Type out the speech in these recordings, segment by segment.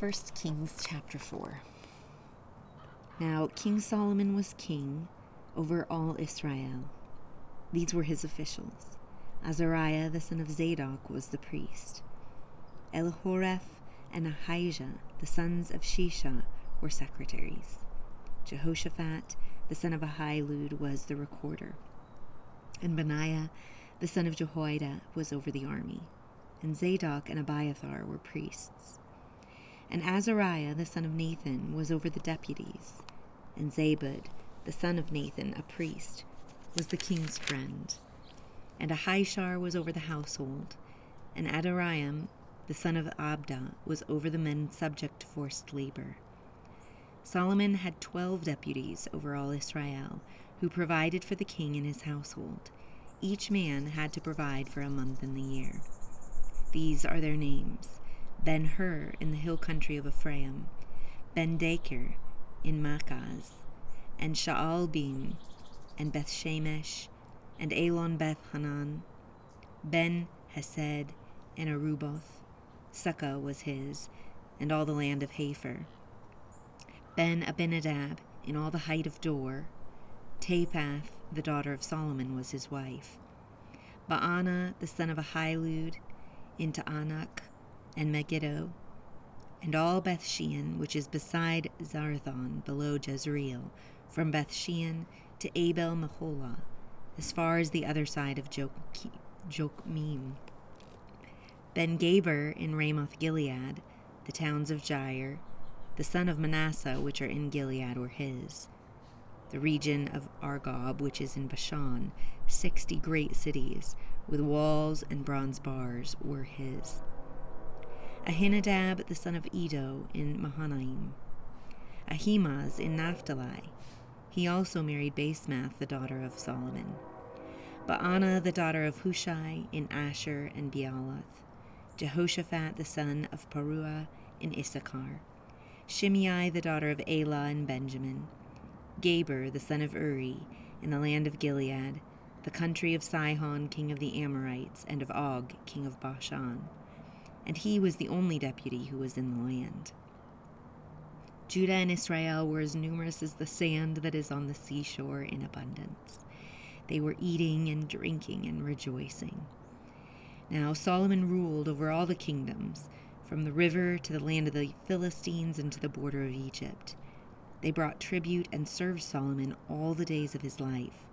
1 Kings chapter 4. Now, King Solomon was king over all Israel. These were his officials. Azariah, the son of Zadok, was the priest. Elihoreph and Ahijah, the sons of Shisha, were secretaries. Jehoshaphat, the son of Ahilud, was the recorder. And Benaiah, the son of Jehoiada, was over the army. And Zadok and Abiathar were priests. And Azariah, the son of Nathan, was over the deputies. And Zabud, the son of Nathan, a priest, was the king's friend. And Ahishar was over the household. And Adoniram, the son of Abda, was over the men subject to forced labor. Solomon had twelve deputies over all Israel, who provided for the king and his household. Each man had to provide for a month in the year. These are their names Ben Hur in the hill country of Ephraim, Ben Deker in Makaz, and Shaalbim, and Beth Shemesh, and Elon Beth Hanan, Ben Hesed, and Arubboth. Socoh was his, and all the land of Hepher. Ben Abinadab in all the height of Dor. Taphath, the daughter of Solomon, was his wife. Baana, the son of Ahilud, in Taanach, and Megiddo, and all Bethshean, which is beside Zarethan, below Jezreel, from Bethshean to Abel Meholah, as far as the other side of Jokmeam. Ben Geber in Ramoth Gilead, the towns of Jair, the son of Manasseh, which are in Gilead, were his. The region of Argob, which is in Bashan, sixty great cities, with walls and bronze bars, were his. Ahinadab the son of Iddo in Mahanaim, Ahimaaz in Naphtali. He also married Basemath, the daughter of Solomon. Baana the daughter of Hushai in Asher and Bealoth, Jehoshaphat the son of Paruah in Issachar, Shimei the daughter of Elah in Benjamin, Geber the son of Uri in the land of Gilead, the country of Sihon king of the Amorites and of Og king of Bashan and he was the only deputy who was in the land. Judah and Israel were as numerous as the sand that is on the seashore in abundance. They were eating and drinking and rejoicing. Now Solomon ruled over all the kingdoms, from the river to the land of the Philistines and to the border of Egypt. They brought tribute and served Solomon all the days of his life.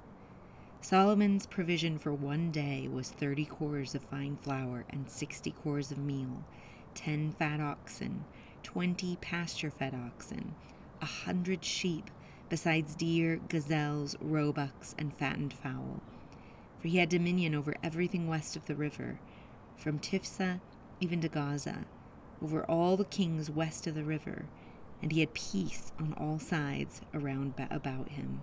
Solomon's provision for one day was thirty kors of fine flour and sixty kors of meal, ten fat oxen, twenty pasture fed oxen, a hundred sheep, besides deer, gazelles, roebucks, and fattened fowl. For he had dominion over everything west of the river, from Tiphsah even to Gaza, over all the kings west of the river, and he had peace on all sides around about him.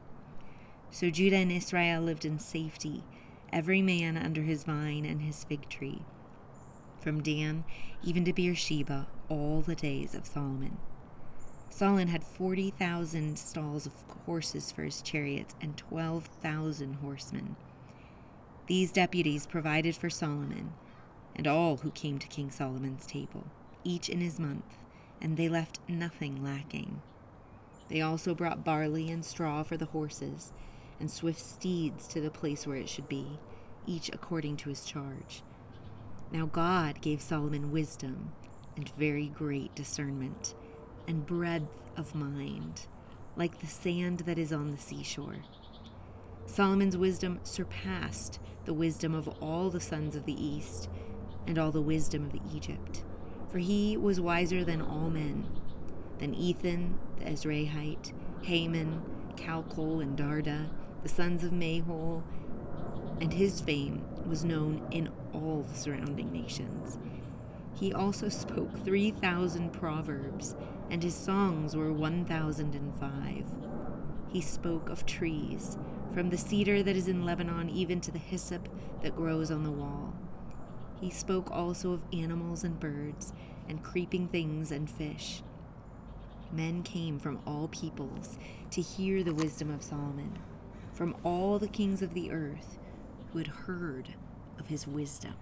So Judah and Israel lived in safety, every man under his vine and his fig tree, from Dan even to Beersheba, all the days of Solomon. Solomon had 40,000 stalls of horses for his chariots and 12,000 horsemen. These deputies provided for Solomon and all who came to King Solomon's table, each in his month, and they left nothing lacking. They also brought barley and straw for the horses and swift steeds to the place where it should be, each according to his charge. Now God gave Solomon wisdom and very great discernment, and breadth of mind, like the sand that is on the seashore. Solomon's wisdom surpassed the wisdom of all the sons of the east and all the wisdom of Egypt, for he was wiser than all men, than Ethan the Ezrahite, Heman, Calcol, and Darda, the sons of Mahol, and his fame was known in all the surrounding nations. He also spoke 3,000 proverbs, and his songs were 1,005. He spoke of trees, from the cedar that is in Lebanon even to the hyssop that grows on the wall. He spoke also of animals and birds, and creeping things and fish. Men came from all peoples to hear the wisdom of Solomon from all the kings of the earth who had heard of his wisdom.